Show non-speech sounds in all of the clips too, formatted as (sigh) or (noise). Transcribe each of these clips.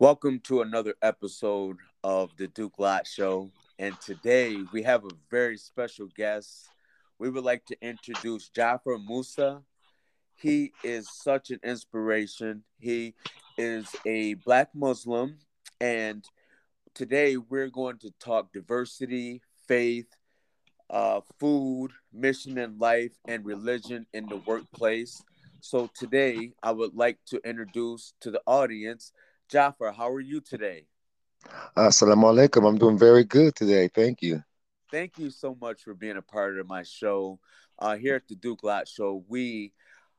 Welcome to another episode of the Duke Lot Show. And today we have a very special guest. We would like to introduce Jaffer Musa. He is such an inspiration. He is a black Muslim. And today we're going to talk diversity, faith, uh, food, mission in life, and religion in the workplace. So today I would like to introduce to the audience Jaffer, how are you today? Assalamu alaikum. I'm doing very good today. Thank you. Thank you so much for being a part of my show. Uh, here at the Duke Lott Show, we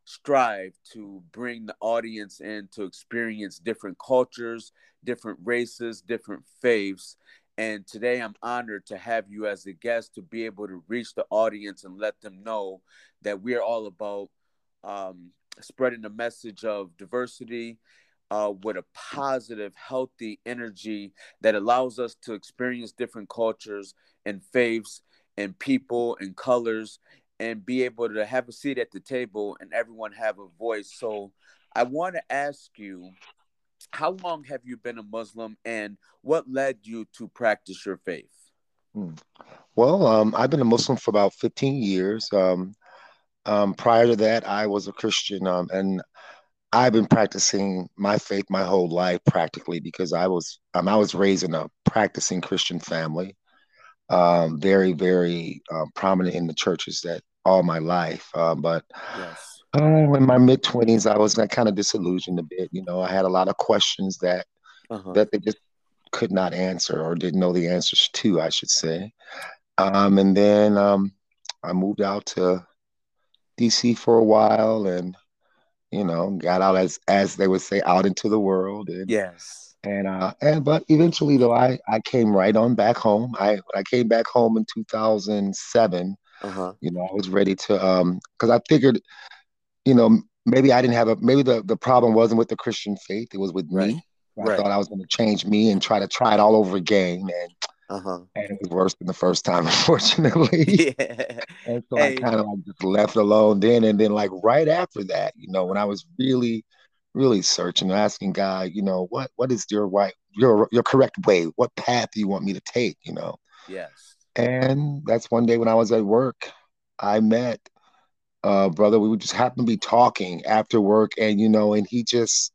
strive to bring the audience in to experience different cultures, different races, different faiths. And today I'm honored to have you as a guest to be able to reach the audience and let them know that we're all about um, spreading the message of diversity uh, with a positive, healthy energy that allows us to experience different cultures and faiths and people and colors and be able to have a seat at the table and everyone have a voice. So I want to ask you, how long have you been a Muslim and what led you to practice your faith? Hmm. Well, um, I've been a Muslim for about 15 years. Um, um, prior to that, I was a Christian, um, and I've been practicing my faith my whole life practically because I was um, I was raised in a practicing Christian family, um, very very uh, prominent in the churches that all my life. Uh, but yes. uh, in my mid twenties, I was kind of disillusioned a bit. You know, I had a lot of questions that uh-huh. that they just could not answer or didn't know the answers to, I should say. Um, and then um, I moved out to DC for a while and you know, got out as as they would say, out into the world. And, yes. And uh and but eventually though I I came right on back home. I I came back home in 2007. Uh-huh. You know, I was ready to um because I figured, you know, maybe I didn't have a maybe the the problem wasn't with the Christian faith, it was with right. me. I right. thought I was going to change me and try to try it all over again. And uh-huh. And it was worse than the first time, (laughs) unfortunately. Yeah. and so hey. I kind of like just left alone then. And then like right after that, you know, when I was really, really searching, asking God, you know, what what is your right your your correct way? What path do you want me to take? You know? Yes. And that's one day when I was at work, I met uh brother. We would just happen to be talking after work, and you know, and he just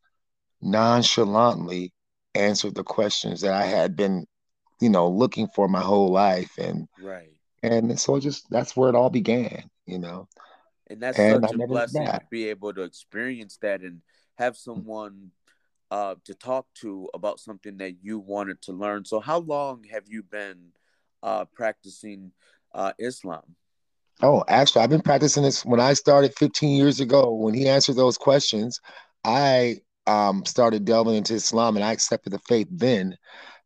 nonchalantly answered the questions that I had been you know, looking for my whole life. And right. And so just that's where it all began, you know. And that's and such a blessing to be able to experience that and have someone uh, to talk to about something that you wanted to learn. So, how long have you been uh, practicing uh, Islam? Oh, actually, I've been practicing this when I started 15 years ago. When he answered those questions, I um, started delving into Islam and I accepted the faith then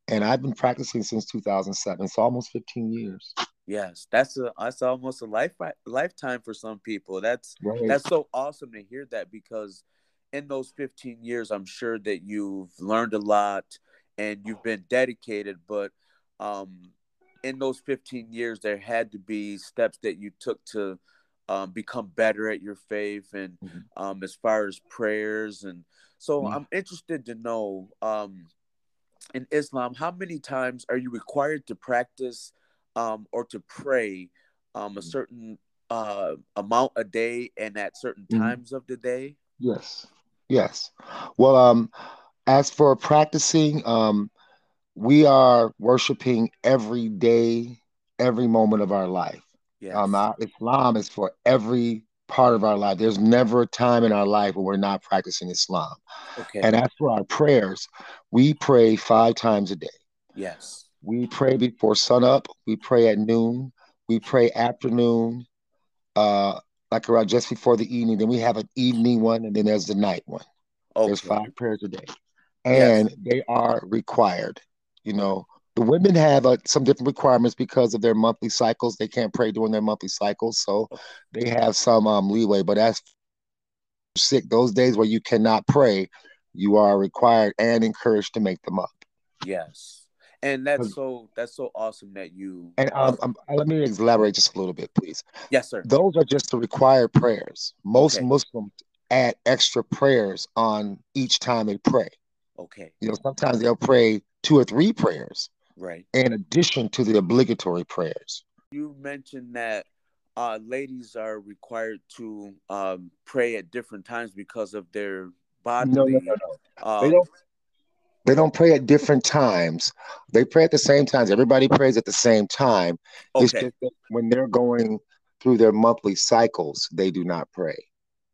and I've been practicing since 2007. It's almost 15 years. Yes, that's a that's almost a life lifetime for some people. That's right. that's so awesome to hear that because in those 15 years, I'm sure that you've learned a lot and you've been dedicated. But um, in those 15 years, there had to be steps that you took to um, become better at your faith and mm-hmm. um, as far as prayers and so mm-hmm. I'm interested to know um, in Islam, how many times are you required to practice um, or to pray um, a certain uh, amount a day and at certain mm-hmm. times mm-hmm. of the day? Yes, yes. Well, um, as for practicing, um, we are worshiping every day, every moment of our life. Yes. Um, Islam is for every part of our life. There's never a time in our life when we're not practicing Islam. Okay. And as for our prayers, we pray five times a day. Yes. We pray before sunup. We pray at noon. We pray afternoon, uh, like around just before the evening. Then we have an evening one, and then there's the night one. Okay. There's five prayers a day, and yes. they are required. You know, the women have uh, some different requirements because of their monthly cycles. They can't pray during their monthly cycles, so they have some um, leeway. But as sick, those days where you cannot pray, you are required and encouraged to make them up. Yes, and that's so that's so awesome that you. And um, um, let me elaborate just a little bit, please. Yes, sir. Those are just the required prayers. Most okay. Muslims add extra prayers on each time they pray. Okay. You know, sometimes they'll pray two or three prayers. Right. In addition to the obligatory prayers. You mentioned that uh, ladies are required to um, pray at different times because of their bodily. No, no, no, no. Uh, they don't. They don't pray at different times. They pray at the same times. Everybody prays at the same time. Okay. It's just that when they're going through their monthly cycles, they do not pray.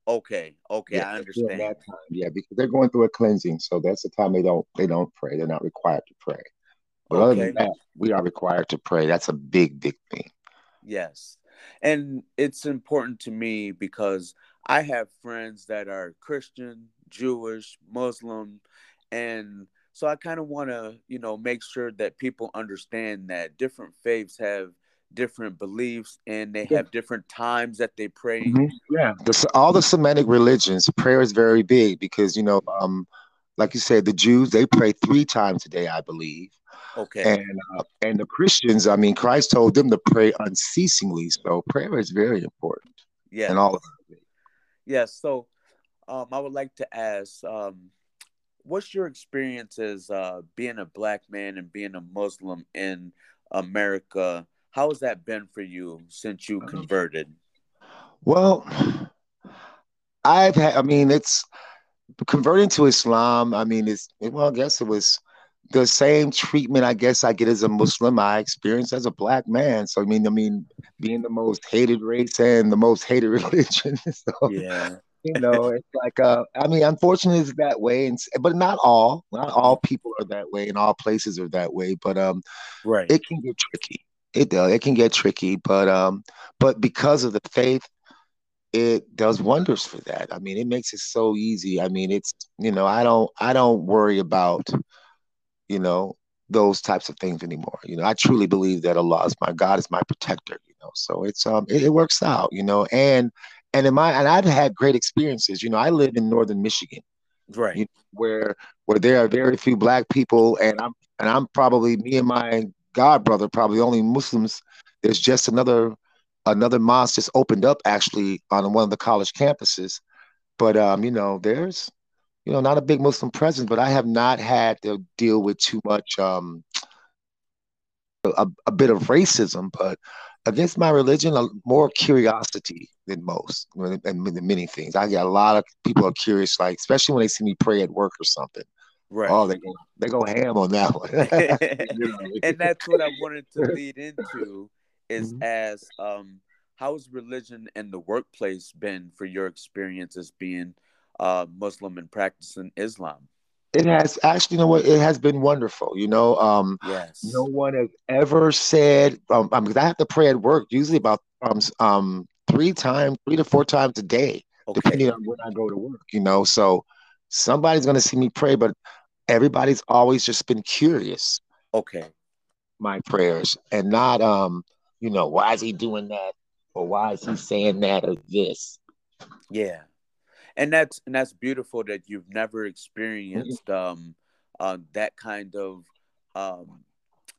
Okay. Okay, Yeah, I understand. That time, yeah, because they're going through a cleansing, so that's the time they don't they don't pray. They're not required to pray. But other than that, we are required to pray. That's a big, big thing. Yes. And it's important to me because I have friends that are Christian, Jewish, Muslim, and so I kind of want to, you know, make sure that people understand that different faiths have different beliefs and they Yeah. have different times that they pray. Mhm. Yeah, the, all the Semitic religions, prayer is very big because you know, um, like you said, the Jews they pray three times a day, I believe, Okay. and uh, and the Christians, I mean, Christ told them to pray unceasingly. So prayer is very important yeah. And all of it. Yes. So um, I would like to ask, um, what's your experience as uh, being a black man and being a Muslim in America? How has that been for you since you converted? Well, I've had, I mean, it's converting to Islam. I mean, it's well, I guess it was the same treatment I guess I get as a Muslim. I experienced as a black man. So I mean, I mean, being the most hated race and the most hated (laughs) religion. so Yeah. you know, it's like uh, I mean, unfortunately, it's that way, and but not all. Not all people are that way, and all places are that way. But um, Right. it can get tricky. It does. It can get tricky, but um, but because of the faith, it does wonders for that. I mean, it makes it so easy. I mean, it's you know, I don't I don't worry about you know those types of things anymore. You know, I truly believe that Allah is my God is my protector. You know, so it's um it, it works out. You know, and and in my and I've had great experiences. You know, I live in northern Michigan right. you where where there are very few black people and I'm and I'm probably me and my god brother probably only Muslims. There's just another another mosque just opened up actually on one of the college campuses. But um, you know, there's you know not a big Muslim presence, but I have not had to deal with too much um a, a bit of racism, but against my religion, a, more curiosity than most, and many things. I get a lot of people are curious, like especially when they see me pray at work or something. Right. Oh, they go they go ham on that one. (laughs) (laughs) You know, and that's what I wanted to lead into is Mhm. as um how has religion and the workplace been for your experience as being uh Muslim and practicing Islam? it has actually, you know what? It has been wonderful. You know, um, Yes. no one has ever said um, um, because I have to pray at work usually about um um three times, three to four times a day, Okay. depending on when I go to work. You know, so somebody's gonna see me pray, but everybody's always just been curious Okay. my prayers and not um you know why is he doing that or why is he saying that or this Yeah. And that's and that's beautiful that you've never experienced um uh that kind of um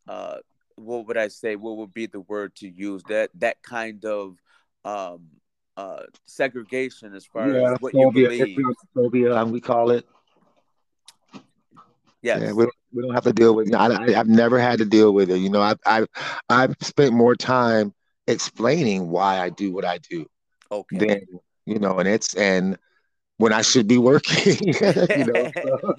uh what would I say what would be the word to use that that kind of um uh segregation as far as what you believe. phobia, um, we call it. Yes. Yeah, we don't, have to deal with. I, I, I've never had to deal with it. You know, I've I've I've spent more time explaining why I do what I do okay. than you know, and it's and when I should be working. (laughs) you know, so,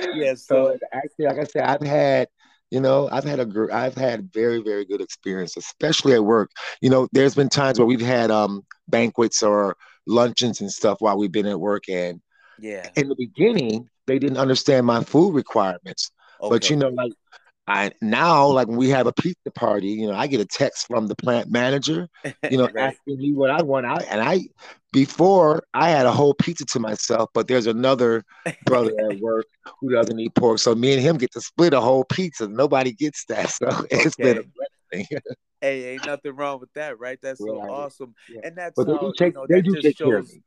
(laughs) yeah, so so actually, like I said, I've had. You know, I've had a gr- I've had very very good experience, especially at work. You know, there's been times where we've had um banquets or luncheons and stuff while we've been at work, and yeah. in the beginning they didn't understand my food requirements. Okay. But you know, like I now, like when we have a pizza party, you know, I get a text from the plant manager, you know, (laughs) right. asking me what I want. I and I before I had a whole pizza to myself, but there's another brother at (laughs) work who doesn't eat pork, so me and him get to split a whole pizza. Nobody gets that, (laughs) so it's been a blessing. Hey, ain't nothing wrong with that, right? That's so awesome. Yeah. And that's but they how do you take know they that do just take care of shows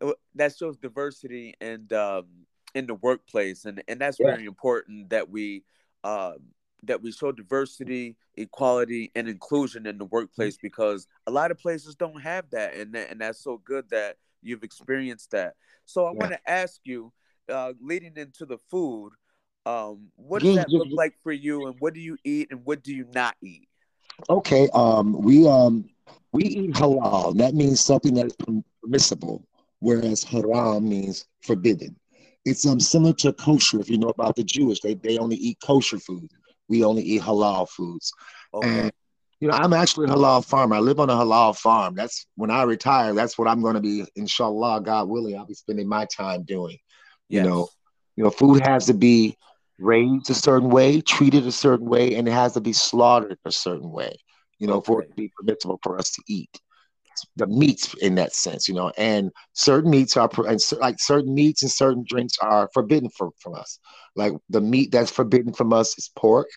me. that shows diversity and um in the workplace and and that's Yeah. very important that we um that we show diversity equality and inclusion in the workplace because a lot of places don't have that and that, and that's so good that you've experienced that so i Yeah. want to ask you uh, leading into the food, um, what does that look like for you, and what do you eat, and what do you not eat? Okay, um, we um we eat halal. That means something that is permissible, whereas haram means forbidden. It's um similar to kosher. If you know about the Jewish, they they only eat kosher food. We only eat halal foods. Okay. And you know, I'm actually a halal farmer. I live on a halal farm. That's when I retire. That's what I'm going to be, inshallah, God willing. I'll be spending my time doing. Yes. You know, you know, food has to be raised a certain way, treated a certain way, and it has to be slaughtered a certain way. You know, okay. for it to be permissible for us to eat the meats in that sense, you know, and certain meats are and like certain meats and certain drinks are forbidden from, from us. Like the meat that's forbidden from us is pork.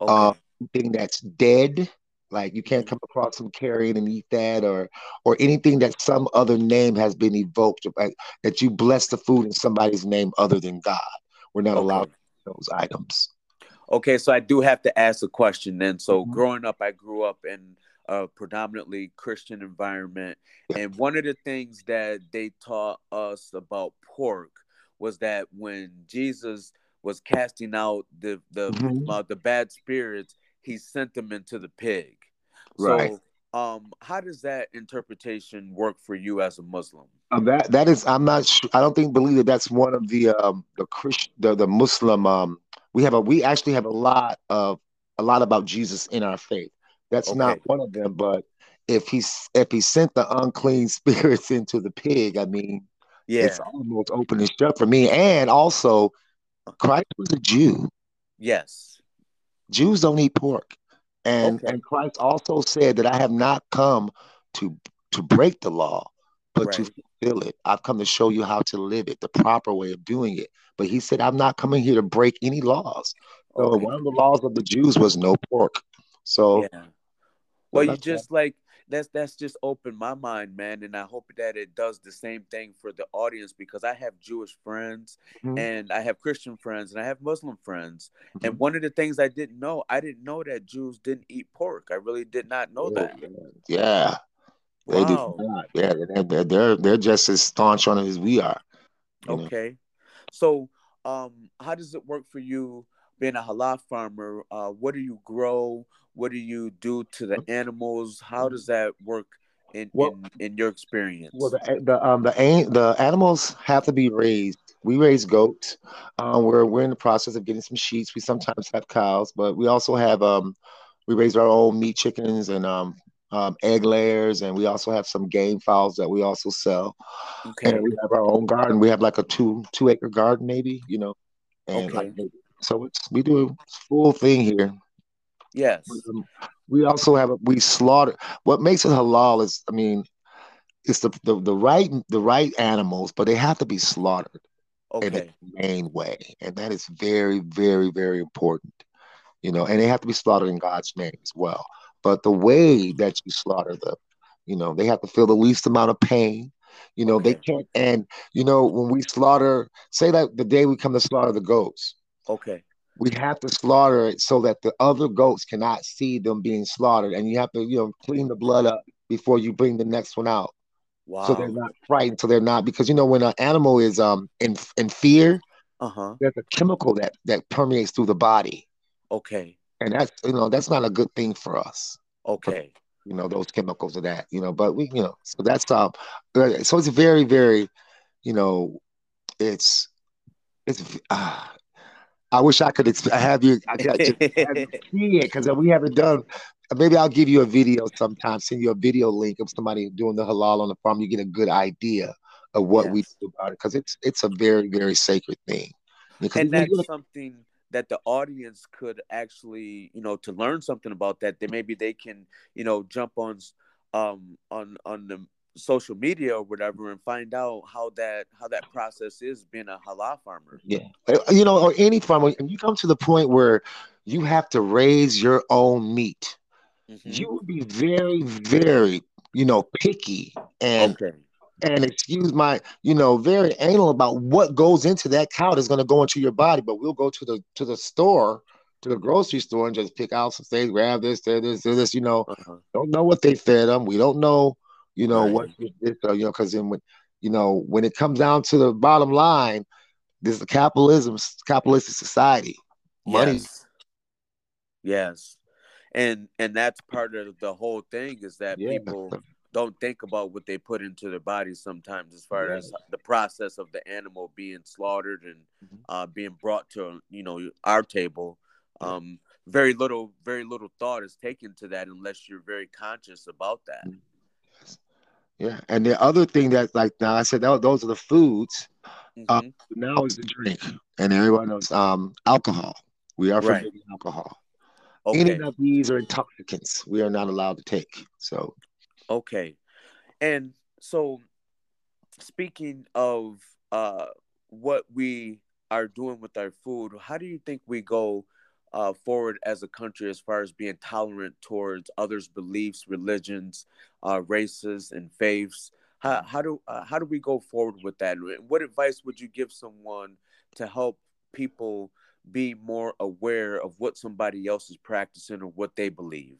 Okay. Um, thing that's dead, like you can't come across some carrion and eat that, or or anything that some other name has been evoked, like, that you bless the food in somebody's name other than God. We're not okay. allowed those items. Okay, so I do have to ask a question then. So mm-hmm. growing up, I grew up in a predominantly Christian environment, and one of the things that they taught us about pork was that when Jesus was casting out the the mm-hmm. uh, the bad spirits, he sent them into the pig. Right. So, um, how does that interpretation work for you as a Muslim? Uh, that that is, I'm not. Sure, I don't think believe that that's one of the um the Christian the the Muslim um we have a we actually have a lot of a lot about Jesus in our faith. That's okay. not one of them, but if he's if he sent the unclean (laughs) spirits into the pig, I mean, yeah, it's almost open and shut for me. And also, Christ was a Jew. Yes, Jews don't eat pork, and okay. and Christ also said that I have not come to to break the law, but right. to fulfill it. I've come to show you how to live it, the proper way of doing it. But he said, I'm not coming here to break any laws. So okay. one of the laws of the Jews was no pork. So, yeah. well, you just that. like that's that's just opened my mind, man, and I hope that it does the same thing for the audience because I have Jewish friends mm-hmm. and I have Christian friends and I have Muslim friends. Mm-hmm. And one of the things I didn't know, I didn't know that Jews didn't eat pork. I really did not know that. Yeah. They wow. do not. Yeah, they're, they're they're just as staunch on it as we are. Okay. Know? So, um, how does it work for you being a halal farmer? Uh, what do you grow? What do you do to the animals? How does that work in well, in, in, your experience? Well, the the um the the animals have to be raised. We raise goats. Um, we're we're in the process of getting some sheets. We sometimes have cows, but we also have um we raise our own meat chickens and um um, egg layers, and we also have some game fowls that we also sell. Okay. And we have our own garden. We have like a two two acre garden, maybe you know. And okay. Like, so it's we do a full thing here. Yes. Um, we also have we slaughter. What makes it halal is, I mean, it's the, the the right the right animals, but they have to be slaughtered okay. in a main way, and that is very very very important. You know, and they have to be slaughtered in God's name as well but the way that you slaughter them, you know, they have to feel the least amount of pain. You know, okay. they can't. And you know, when we slaughter, say that the day we come to slaughter the goats, okay, we have to slaughter it so that the other goats cannot see them being slaughtered, and you have to, you know, clean the blood up before you bring the next one out. Wow. So they're not frightened. So they're not because you know when an animal is um in in fear, uh-huh. there's a chemical that that permeates through the body. Okay and that's you know that's not a good thing for us. Okay. For, you know those chemicals of that you know but we you know so that's um so it's very very you know it's it's uh, I wish I could exp- have you I you (laughs) see it because we haven't done maybe I'll give you a video sometime send you a video link of somebody doing the halal on the farm you get a good idea of what yes. we do about it because it's it's a very very sacred thing because and that's something that the audience could actually, you know, to learn something about that, then maybe they can, you know, jump on um on on the social media or whatever and find out how that how that process is being a halal farmer. Yeah. Uh, you know, or any farmer, and you come to the point where you have to raise your own meat. Mm-hmm. You would be very, very, you know, picky and okay and excuse my, you know, very anal about what goes into that cow that's going to go into your body. But we'll go to the to the store, to the grocery store, and just pick out some things, grab this, this, this, this. You know, uh-huh. don't know what they fed them. We don't know, you know, right. what you know, because then when, you know, when it comes down to the bottom line, this is a capitalism, capitalistic society. Money. Yes. yes. And and that's part of the whole thing is that Yeah. people don't think about what they put into their bodies sometimes as far Yeah. as the process of the animal being slaughtered and Mhm. uh, being brought to you know our table um, very little very little thought is taken to that unless you're very conscious about that Yeah. And the other thing that like now I said tho- those are the foods. Uh, Mhm. now is the drink. And everyone knows um alcohol. We are Right. forbidding alcohol. okay Any of these are intoxicants we are not allowed to take. So Okay. And so speaking of uh what we are doing with our food, how do you think we go uh forward as a country as far as being tolerant towards others' beliefs, religions, uh races and faiths? How how do uh, how do we go forward with that? What advice would you give someone to help people be more aware of what somebody else is practicing or what they believe?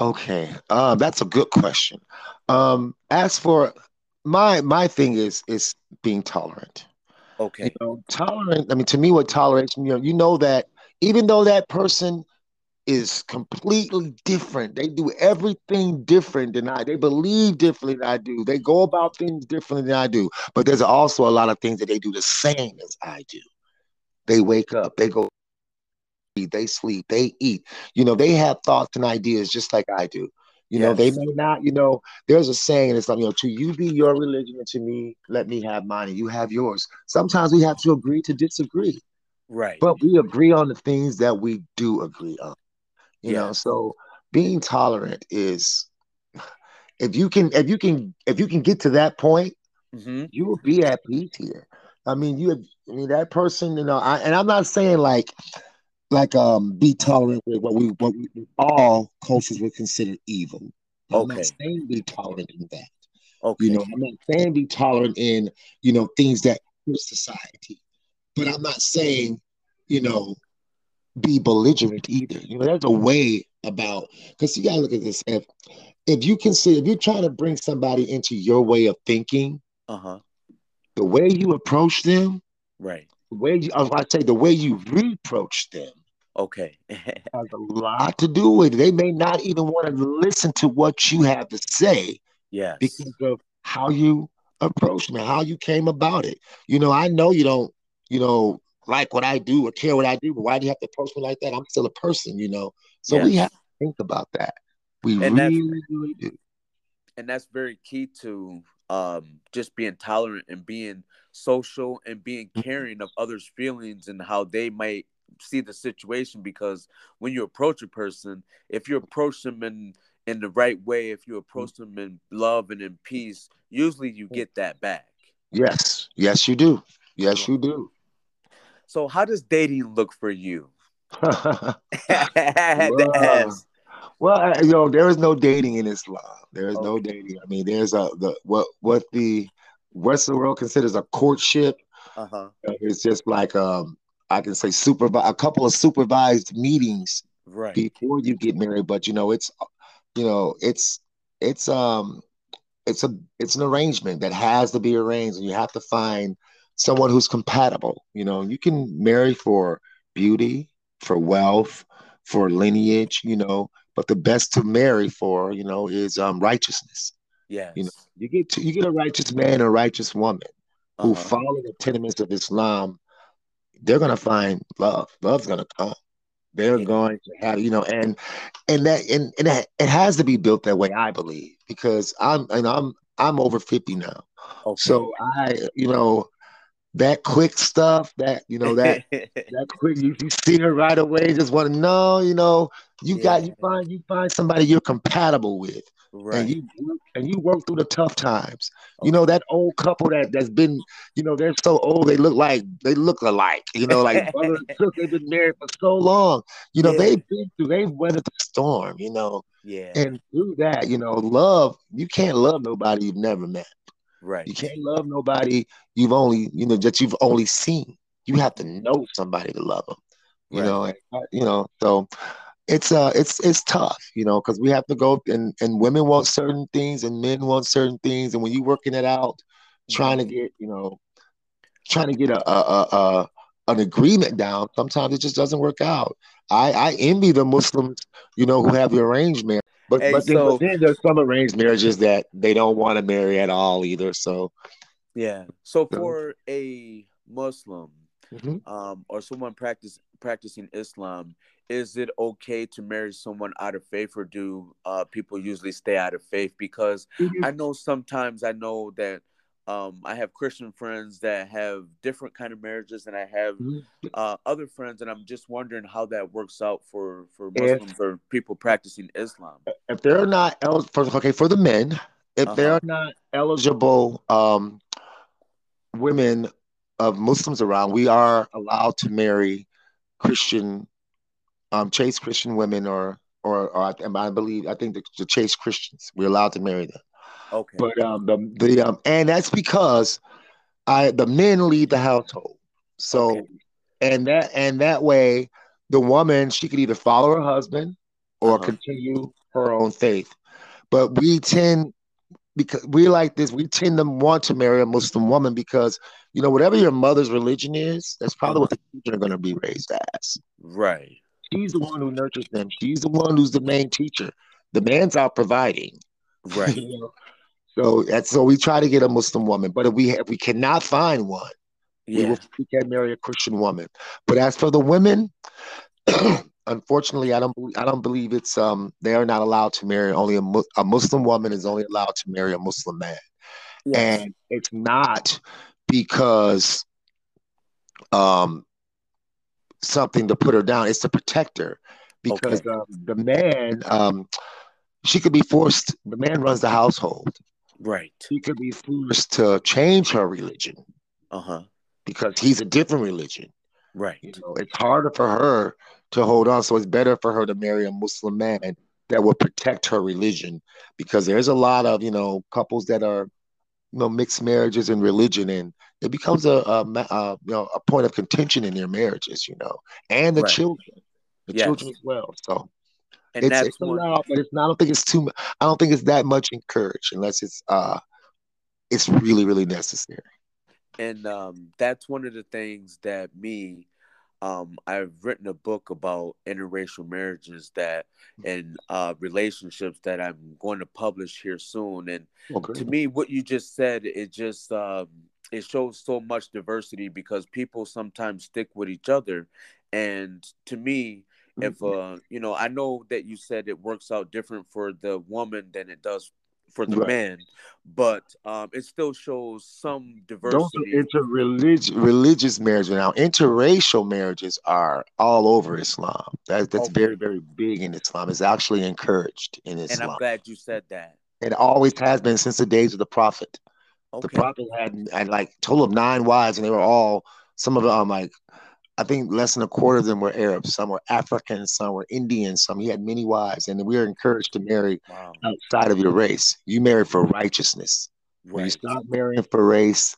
Okay, uh, that's a good question. Um, as for my my thing is is being tolerant. You Okay. know, tolerant. I mean, to me, what tolerance, you know, you know that even though that person is completely different, they do everything different than I. They believe differently than I do. They go about things differently than I do. But there's also a lot of things that they do the same as I do. They wake up, they go they sleep, they eat. You know, they have thoughts and ideas just like I do. You know, they may not, you know, there's a saying, it's like, you know, to you be your religion, and to me, let me have mine, and you have yours. Sometimes we have to agree to disagree, Right. but we agree on the things that we do agree on. You know, so being tolerant is if you can if you can if you can get to that point, hmm you will be at peace here. I mean, you I mean that person, you know, I, and I'm not saying like like um be tolerant with what we what we all cultures would consider evil. Okay. I'm not saying be tolerant in that. Okay. You know, I'm not saying be tolerant in, you know, things that hurt society. But I'm not saying, you know, be belligerent either. You know, there's a way about because you gotta look at this. If if you can see if you're trying to bring somebody into your way of thinking, Uh huh. the way you approach them, Right. the way you I'd say the way you reproach them Okay. (laughs) has a lot to do with it. They may not even want to listen to what you have to say yes. because of how you approach me, how you came about it. You know, I know you don't, you know, like what I do or care what I do, but why do you have to approach me like that? I'm still a person, you know. So we have to think about that. We And really, really do. and that's very key to um just being tolerant and being social and being Mm-hmm. caring of others' feelings and how they might see the situation because when you approach a person, if you approach them in in the right way, if you approach them in love and in peace, usually you get that back. Yes, yes, you do. Yes, you do. So how does dating look for you? (laughs) (laughs) well. I- you know, there is no dating in Islam. There is no dating. I mean, there's a the what what the Western world considers a courtship. Uh-huh. Uh, It's just like um, I can say supervise a couple of supervised meetings Right. before you get married. But you know, it's you know, it's it's um, it's a it's an arrangement that has to be arranged, and you have to find someone who's compatible. You know, you can marry for beauty, for wealth, for lineage. You know, but the best to marry for, you know, is um righteousness. Yeah, You know, you get to you get a righteous man and a righteous woman who Uh-huh. follow the tenements of Islam, they're gonna find love. Love's gonna come. They're Yeah. going to have, you know, and and that and, and that, it has to be built that way, I believe, because I'm and I'm I'm over 50 now. Okay. So I, you know, that quick stuff, that you know, that (laughs) that quick you, you see her right away, just want to know, you know, you got you find you find somebody you're compatible with Right. and you work- and you work through the tough times. You know that old couple that that's been, you know, they're so old they look like they look alike. You know, like brother and (laughs) sister. They've been married for so long. You know, Yeah. they've been through, they've weathered the storm. You know, yeah. and through that, you know, love. You can't love nobody you've never met. Right. You can't love nobody you've only, you know, that you've only seen. You have to know somebody to love them. You Right. know, and, uh, you know, so it's uh it's it's tough, you know, because we have to go and and women want certain things and men want certain things, and when you're working it out, trying to Mhm. get, you know, trying to get a, a, a, an agreement down, sometimes it just doesn't work out. I, I envy the Muslims, you know, who have the arranged marriage. But, hey, but, then, so, then there's some arranged marriages that they don't want to marry at all either. So yeah. So for a Muslim mm-hmm. um, or someone practice practicing Islam, is it okay to marry someone out of faith, or do uh, people usually stay out of faith? Because mm-hmm. I know sometimes I know that um, I have Christian friends that have different kind of marriages, and I have mm-hmm. uh, other friends, and I'm just wondering how that works out for for Muslims if, or people practicing Islam. If they're not eligible, okay, for the men, if uh-huh. they're not eligible um, women of Muslims around, we are allowed to marry Christian, um, chase Christian women, or or, or I, believe I think the, the chase Christians. We're allowed to marry them. Okay. But um, the the um, and that's because I the men lead the household. So, okay. and that and that way, the woman she could either follow her husband or uh-huh. continue her own faith. But we tend because we like this, we tend to want to marry a Muslim woman because you know whatever your mother's religion is, that's probably what the children are going to be raised as. Right. She's the one who nurtures them. She's the one who's the main teacher. The man's out providing. Right. (laughs) you know? So that's so we try to get a Muslim woman, but if we if we cannot find one, yeah. we, will, we can marry a Christian woman. But as for the women, (clears throat) unfortunately, I don't believe I don't believe it's um they are not allowed to marry only a, a Muslim woman is only allowed to marry a Muslim man, yes. and it's not because um something to put her down. It's to protect her because okay. um, the man um she could be forced. The man runs the household. Right. He could be forced to change her religion. Uh huh. Because he's a different religion. Right. You know, it's harder for her to hold on. So it's better for her to marry a Muslim man that will protect her religion because there's a lot of, you know, couples that are, you know, mixed marriages and religion and it becomes a, a, a you know, a point of contention in their marriages, you know, and the right. children, the yes. children as well. So and it's, that's it's allowed, but it's not. I don't think it's too. I don't think it's that much encouraged unless it's uh, it's really really necessary. And um, that's one of the things that me, um, I've written a book about interracial marriages that and uh, relationships that I'm going to publish here soon. And okay. to me, what you just said, it just um, it shows so much diversity because people sometimes stick with each other. And to me, if mm-hmm. uh you know i know that you said it works out different for the woman than it does for the right. man but um it still shows some diversity Those are interreligious religious marriages now interracial marriages are all over islam that, that's okay. very very big in islam it's actually encouraged in islam and i'm glad you said that it always has been since the days of the prophet okay. the prophet had, had like total of nine wives and they were all some of them like I think less than a quarter of them were Arabs. Some were African, some were Indian, some he had many wives, and we are encouraged to marry wow. outside of your race. You marry for righteousness. Right. When you stop marrying for race,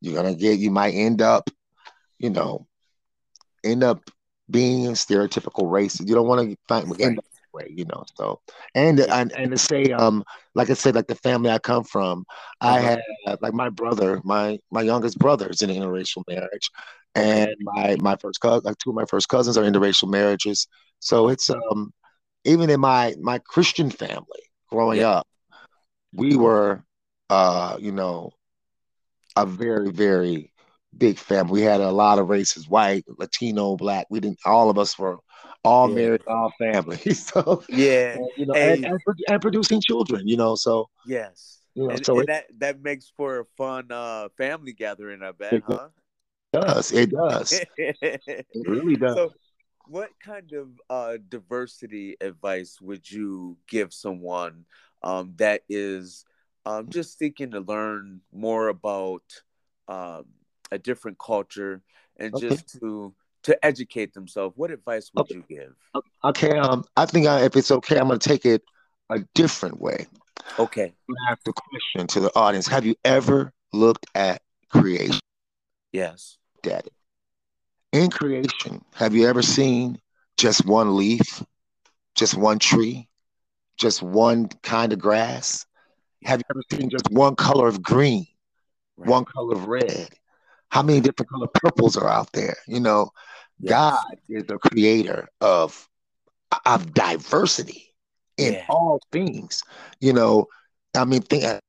you're gonna get. You might end up, you know, end up being stereotypical race. You don't want to find right. end up way, you know. So and and and to say, um, like I said, like the family I come from, uh-huh. I had like my brother, my my youngest brother is in an interracial marriage and my my first cousin, like two of my first cousins are interracial marriages. So it's um even in my my Christian family growing yeah. up, we were uh you know a very very big family. We had a lot of races, white, Latino, black. We didn't all of us were all yeah. married, all family. (laughs) so yeah, and, you know, and, and, and, producing children. You know, so yes. You know, and, so it, that that makes for a fun uh, family gathering, I bet, huh? Does. It does. (laughs) it really does. So, what kind of uh, diversity advice would you give someone um, that is um, just seeking to learn more about um, a different culture and okay. just to to educate themselves? What advice would okay. you give? Okay, um, I think I, if it's okay, I'm going to take it a different way. Okay. ask the question to the audience: Have you ever looked at creation? Yes Daddy. In creation, have you ever seen just one leaf, just one tree, just one kind of grass? Have you ever seen just one color of green, right. one color of red? How many different color purples are out there? You know, yes. God is the creator of of diversity in yeah. all things. You know, I mean, think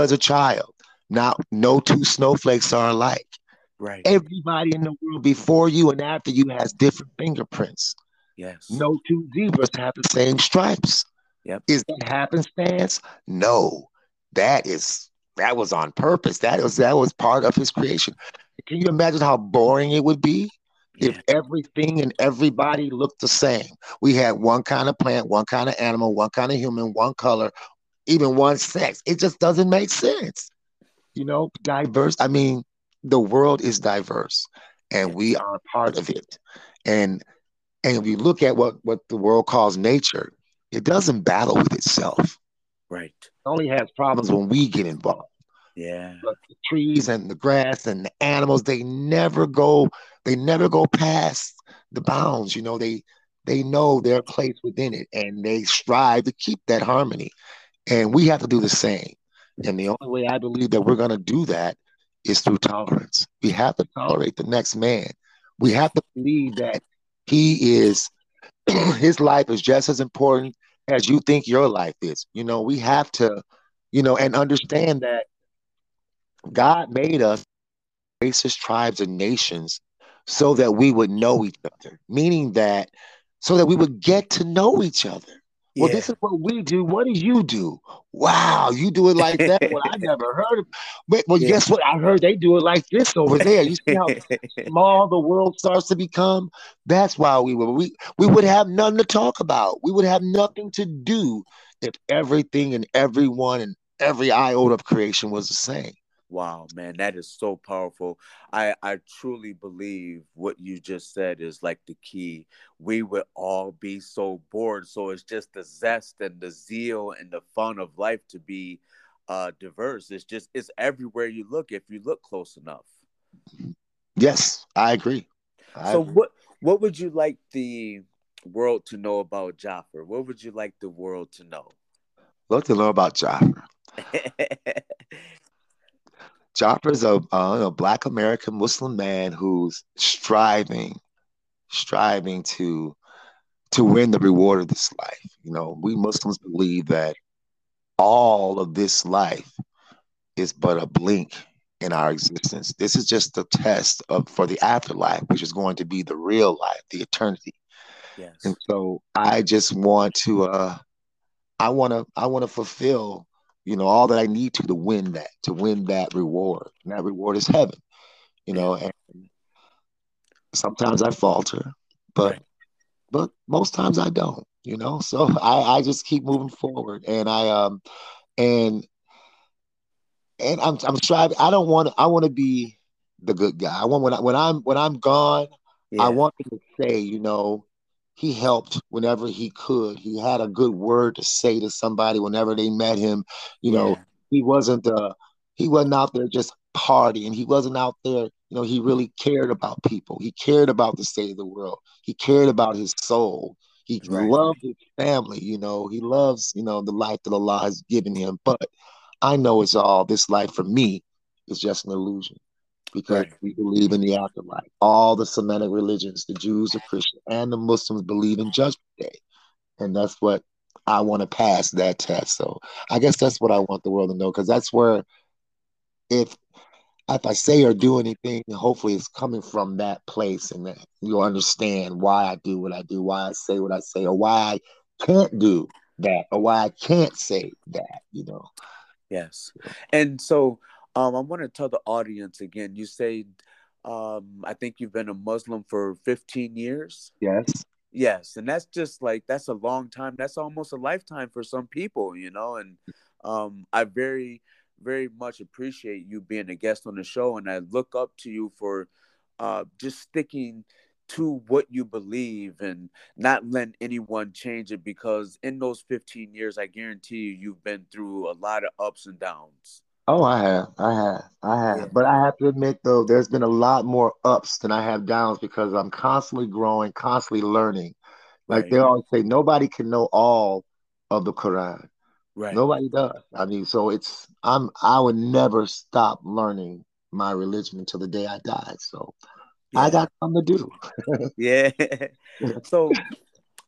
as a child, now no two snowflakes are alike. Right. Everybody in the world before you and after you has different fingerprints. Yes. No two zebras have the same stripes. Yep. Is that happenstance? No. That is that was on purpose. That was that was part of his creation. Can you imagine how boring it would be yeah. if everything and everybody looked the same? We had one kind of plant, one kind of animal, one kind of human, one color, even one sex. It just doesn't make sense. You know, diverse. I mean, the world is diverse and we are part of it. And and if you look at what what the world calls nature, it doesn't battle with itself. Right. It only has problems when we get involved. Yeah. But the trees and the grass and the animals, they never go, they never go past the bounds. You know, they they know their place within it and they strive to keep that harmony. And we have to do the same. And the only way I believe that we're gonna do that is through tolerance. We have to tolerate the next man. We have to believe that he is (clears throat) his life is just as important as you think your life is. You know, we have to, you know, and understand that God made us races, tribes, and nations so that we would know each other, meaning that so that we would get to know each other. Well, this is what we do. What do you do? Wow, you do it like that. well, I (laughs) never heard of. But well, yeah. guess what? I heard they do it like this over there. You see how (laughs) small the world starts to become. That's why we would we we would have nothing to talk about. We would have nothing to do if everything and everyone and every iota of creation was the same. Wow, man, that is so powerful. I I truly believe what you just said is like the key. We would all be so bored, so it's just the zest and the zeal and the fun of life to be uh diverse. It's just it's everywhere you look if you look close enough. Yes, I agree. I so agree. what what would you like the world to know about Jaffer? What would you like the world to know? Look to know about Jaffer. (laughs) Jaffer's a, a black American Muslim man who's striving, striving to to win the reward of this life. You know, we Muslims believe that all of this life is but a blink in our existence. This is just a test of for the afterlife, which is going to be the real life, the eternity. Yes. And so I just want to uh I want to I want to fulfill you know, all that I need to to win that, to win that reward. And that reward is heaven, you know, and sometimes I falter, but right. but most times I don't, you know. So I, I just keep moving forward and I um and and I'm I'm striving I don't want I want to be the good guy. I want when I when I'm when I'm gone, yeah. I want to say, you know, he helped whenever he could. He had a good word to say to somebody whenever they met him. You know, yeah. he wasn't uh he wasn't out there just partying. He wasn't out there, you know, he really cared about people. He cared about the state of the world. He cared about his soul. He right. loved his family, you know, he loves, you know, the life that Allah has given him. But I know it's all this life for me is just an illusion because right. we believe in the afterlife. All the Semitic religions, the Jews, the Christians, and the Muslims believe in Judgment Day. And that's what I want to pass that test. So I guess that's what I want the world to know because that's where if if I say or do anything, hopefully it's coming from that place and that you'll understand why I do what I do, why I say what I say, or why I can't do that, or why I can't say that, you know. Yes. And so um, I want to tell the audience again. You say, um, I think you've been a Muslim for 15 years. Yes. Yes, and that's just like that's a long time. That's almost a lifetime for some people, you know. And um, I very, very much appreciate you being a guest on the show, and I look up to you for uh, just sticking to what you believe and not letting anyone change it. Because in those 15 years, I guarantee you, you've been through a lot of ups and downs. Oh, I have, I have, I have. Yeah. But I have to admit, though, there's been a lot more ups than I have downs because I'm constantly growing, constantly learning. Like right. they always say, nobody can know all of the Quran. Right. Nobody does. I mean, so it's I'm I would never stop learning my religion until the day I died. So yeah. I got something to do. yeah. (laughs) So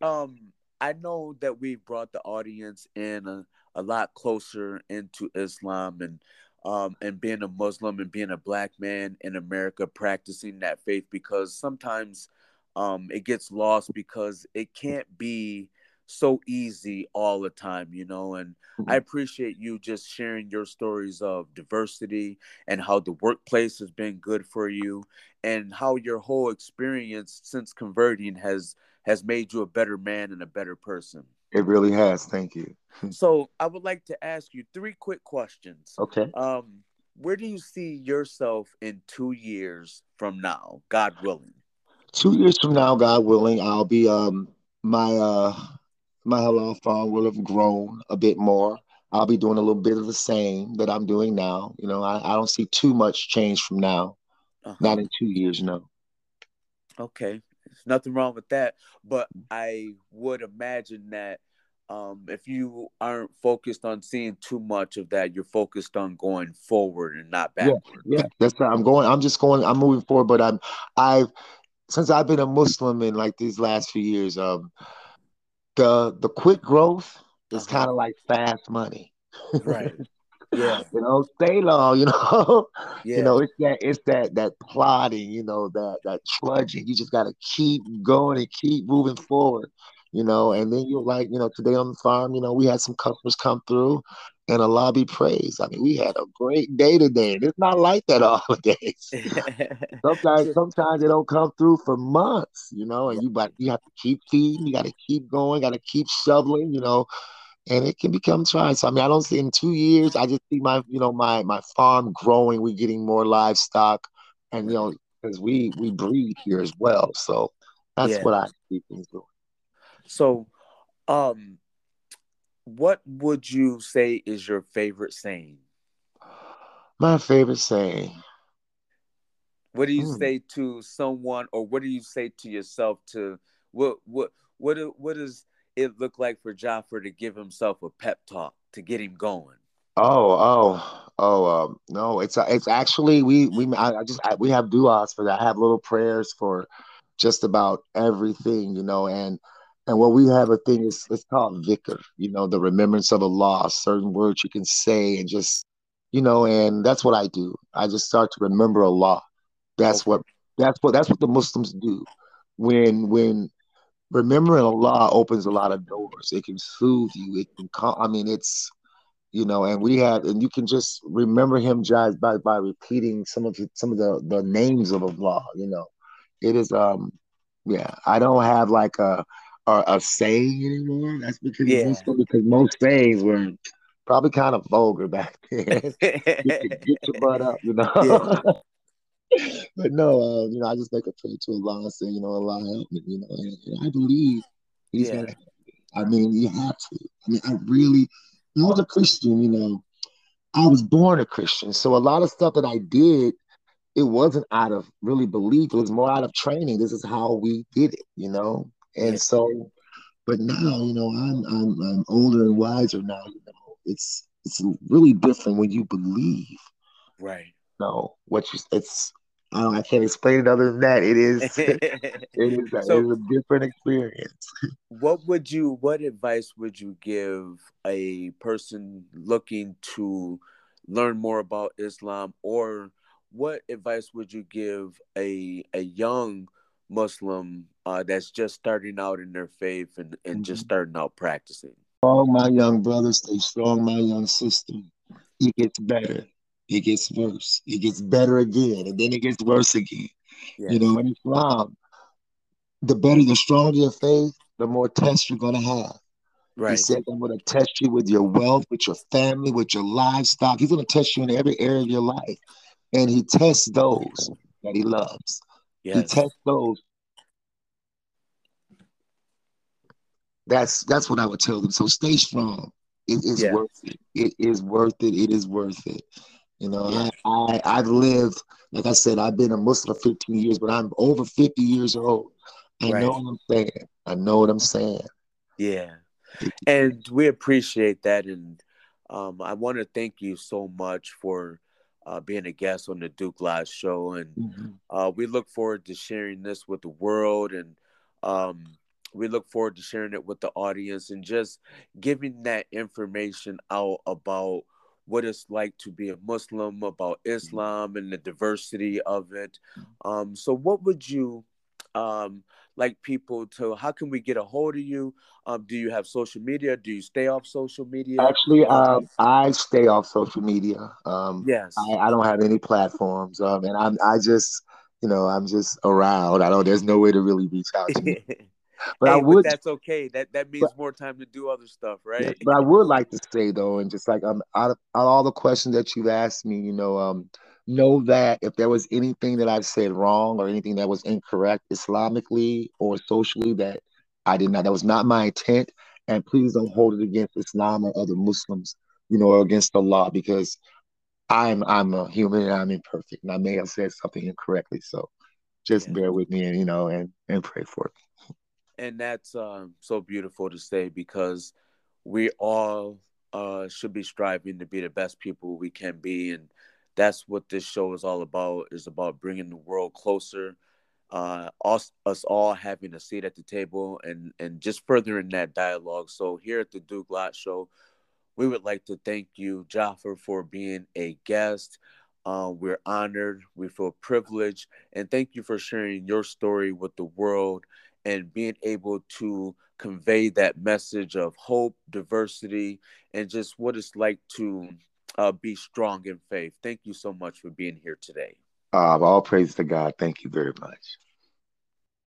um I know that we brought the audience in a, a lot closer into Islam and um, and being a Muslim and being a black man in America practicing that faith because sometimes um, it gets lost because it can't be so easy all the time, you know. And mm-hmm. I appreciate you just sharing your stories of diversity and how the workplace has been good for you and how your whole experience since converting has has made you a better man and a better person. It really has. Thank you. (laughs) so I would like to ask you three quick questions. Okay. Um, where do you see yourself in two years from now, God willing? Two years from now, God willing, I'll be um my uh my halal farm will have grown a bit more. I'll be doing a little bit of the same that I'm doing now. You know, I, I don't see too much change from now. Uh-huh. Not in two years, no. Okay. Nothing wrong with that. But I would imagine that um, if you aren't focused on seeing too much of that, you're focused on going forward and not backward. Yeah, yeah. that's right. I'm going. I'm just going. I'm moving forward. But I'm. I've since I've been a Muslim in like these last few years. Um, the the quick growth is uh-huh. kind of like fast money. Right. (laughs) Yeah. (laughs) you know, stay long, you (laughs) know. Yeah. You know, it's that it's that that plodding, you know, that that trudging. You just gotta keep going and keep moving forward, you know, and then you're like, you know, today on the farm, you know, we had some customers come through and Allah be praise. I mean, we had a great day today. It's not like that (laughs) all the days. sometimes, sometimes they don't come through for months, you know, and you but you have to keep feeding, you got to keep going, got to keep shoveling, you know, and it can become trying. So I mean, I don't see in two years. I just see my, you know, my my farm growing. We're getting more livestock, and you know, because we we breed here as well. So that's yeah. what I see things doing. So, um, what would you say is your favorite saying? My favorite saying. What do you hmm. say to someone, or what do you say to yourself? To what what what what does it look like for Jaffer to give himself a pep talk to get him going? Oh, oh, oh, um, no, it's it's actually we we I, I just I, we have duas for that. I have little prayers for just about everything, you know, and and what we have a thing is it's called dhikr, you know, the remembrance of Allah, certain words you can say and just, you know, and that's what I do. I just start to remember Allah. That's what that's what that's what the Muslims do. When when remembering Allah opens a lot of doors. It can soothe you. It can I mean it's you know, and we have and you can just remember him just by by repeating some of the, some of the the names of Allah, you know. It is um yeah, I don't have like a are a saying anymore. That's because yeah. because most sayings were probably kind of vulgar back (laughs) then. (laughs) get, get, your butt up, you know. Yeah. (laughs) but no, uh, you know, I just make a prayer to Allah and say, you know, Allah help me, you know, and, and I believe He's yeah. I mean, you have to. I mean, I really. I was a Christian, you know. I was born a Christian, so a lot of stuff that I did, it wasn't out of really belief. It was more out of training. This is how we did it, you know. And so, but now, you know, I'm I'm I'm older and wiser now. You know, it's it's really different when you believe. Right. No, what you it's I, I can't explain it other than that. It is (laughs) it is a, so, it is a different experience. What would you what advice would you give a person looking to learn more about Islam or what advice would you give a a young Muslim uh, that's just starting out in their faith and, and mm-hmm. just starting out practicing. Strong, my young brother. Stay strong, my young sister. It gets better. It gets worse. It gets better again, and then it gets worse again. Yes. You know, in Islam, the better, the stronger your faith, the more tests you're gonna have. Right. He said, I'm going to test you with your wealth, with your family, with your livestock. He's going to test you in every area of your life. And he tests those that he loves. Yes. He tests those That's that's what I would tell them. So stay strong. It is yeah. worth it. It is worth it. It is worth it. You know, yeah. I, I I've lived, like I said, I've been a Muslim for 15 years, but I'm over 50 years old. I right. know what I'm saying. I know what I'm saying. Yeah. And we appreciate that. And um, I want to thank you so much for uh, being a guest on the Duke Live show. And mm-hmm. uh, we look forward to sharing this with the world. And um, we look forward to sharing it with the audience and just giving that information out about what it's like to be a Muslim, about mm-hmm. Islam and the diversity of it. Um, so, what would you um, like people to? How can we get a hold of you? Um, do you have social media? Do you stay off social media? Actually, um, I stay off social media. Um, yes, I, I, don't have any platforms, um, and I'm I just you know I'm just around. I don't. There's no way to really reach out to me. (laughs) But hey, I would. But that's okay. That that means but, more time to do other stuff, right? Yeah, but I would like to say though, and just like um, out of, out of all the questions that you've asked me, you know, um, know that if there was anything that I've said wrong or anything that was incorrect Islamically or socially, that I did not. That was not my intent. And please don't hold it against Islam or other Muslims, you know, or against the law, because I'm I'm a human and I'm imperfect, and I may have said something incorrectly. So just yeah. bear with me and you know and and pray for me and that's um, so beautiful to say because we all uh, should be striving to be the best people we can be, and that's what this show is all about. Is about bringing the world closer, uh, us, us all having a seat at the table, and and just furthering that dialogue. So here at the Duke Lot Show, we would like to thank you, Jaffer, for being a guest. Uh, we're honored, we feel privileged, and thank you for sharing your story with the world and being able to convey that message of hope, diversity, and just what it's like to uh, be strong in faith. Thank you so much for being here today. Uh, all praise to God. Thank you very much.